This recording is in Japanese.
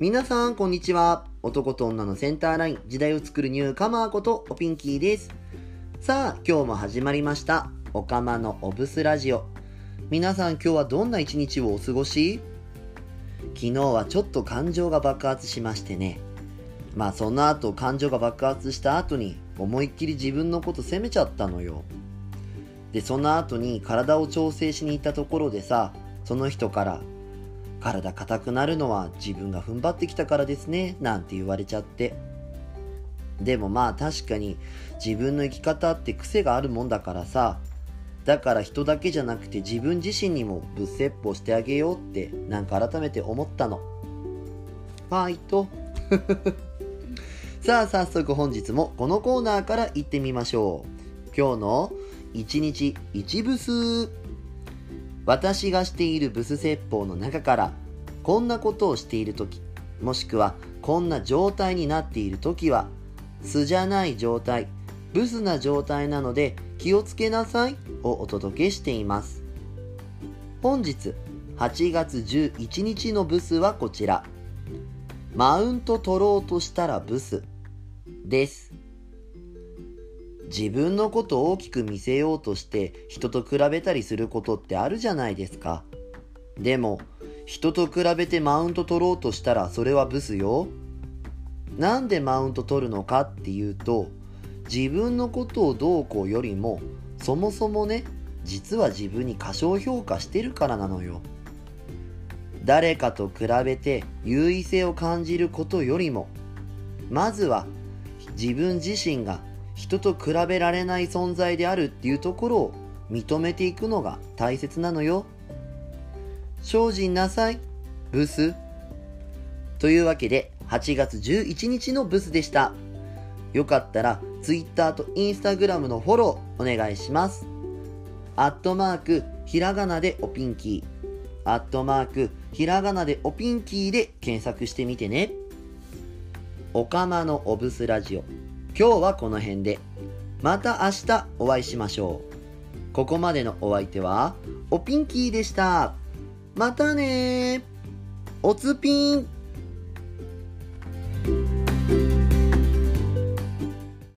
皆さん、こんにちは。男と女のセンターライン、時代を作るニューカマーこと、おピンキーです。さあ、今日も始まりました。おかまのオブスラジオ。皆さん、今日はどんな一日をお過ごし？昨日はちょっと感情が爆発しましてね。まあ、その後、感情が爆発した後に、思いっきり自分のこと責めちゃったのよ。で、その後に体を調整しに行ったところでさ、その人から、体硬くなるのは自分が踏ん張ってきたからですね、なんて言われちゃって。でもまあ確かに自分の生き方って癖があるもんだからさ、だから人だけじゃなくて自分自身にもぶっ説法してあげようってなんか改めて思ったの。ファイト。さあ早速本日もこのコーナーから行ってみましょう。今日の一日一ブス。私がしているブス説法の中からこんなことをしている時もしくはこんな状態になっている時は素じゃない状態ブスな状態なので気をつけなさいをお届けしています。本日8月11日のブスはこちら。マウント取ろうとしたらブスです。自分のことを大きく見せようとして人と比べたりすることってあるじゃないですか。でも、人と比べてマウント取ろうとしたらそれはブスよ。なんでマウント取るのかっていうと、自分のことをどうこうよりも、そもそもね、実は自分に過小評価してるからなのよ。誰かと比べて優位性を感じることよりも、まずは自分自身が人と比べられない存在であるっていうところを認めていくのが大切なのよ。精進なさい、ブス。というわけで、8月11日のブスでした。よかったら、Twitter と Instagram のフォローお願いします。アットマーク、ひらがなでおピンキー。アットマーク、ひらがなでおピンキーで検索してみてね。おかまのおブスラジオ。今日はこの辺で。また明日お会いしましょう。ここまでのお相手は、おピンキーでした。またねおつぴん